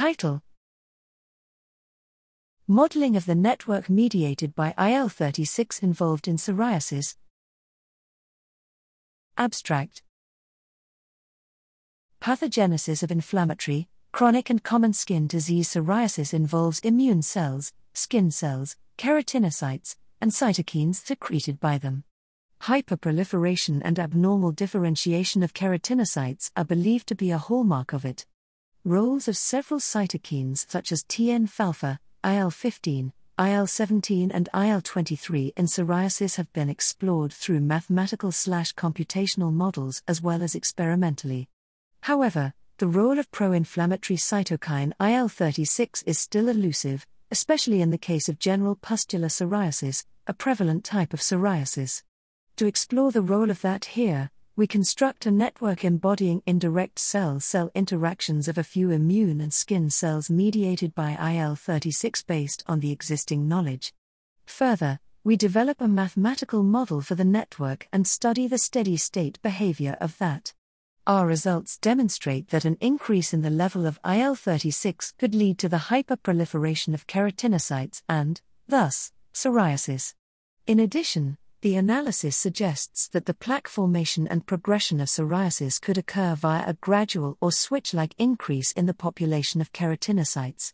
Title Modeling of the network mediated by IL 36 involved in psoriasis. Abstract Pathogenesis of inflammatory, chronic, and common skin disease psoriasis involves immune cells, skin cells, keratinocytes, and cytokines secreted by them. Hyperproliferation and abnormal differentiation of keratinocytes are believed to be a hallmark of it. Roles of several cytokines such as TNF alpha, IL 15, IL 17, and IL 23 in psoriasis have been explored through mathematical slash computational models as well as experimentally. However, the role of pro inflammatory cytokine IL 36 is still elusive, especially in the case of general pustular psoriasis, a prevalent type of psoriasis. To explore the role of that here, we construct a network embodying indirect cell cell interactions of a few immune and skin cells mediated by IL 36 based on the existing knowledge. Further, we develop a mathematical model for the network and study the steady state behavior of that. Our results demonstrate that an increase in the level of IL 36 could lead to the hyperproliferation of keratinocytes and, thus, psoriasis. In addition, the analysis suggests that the plaque formation and progression of psoriasis could occur via a gradual or switch like increase in the population of keratinocytes.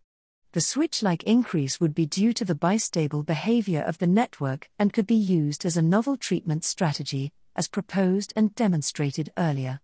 The switch like increase would be due to the bistable behavior of the network and could be used as a novel treatment strategy, as proposed and demonstrated earlier.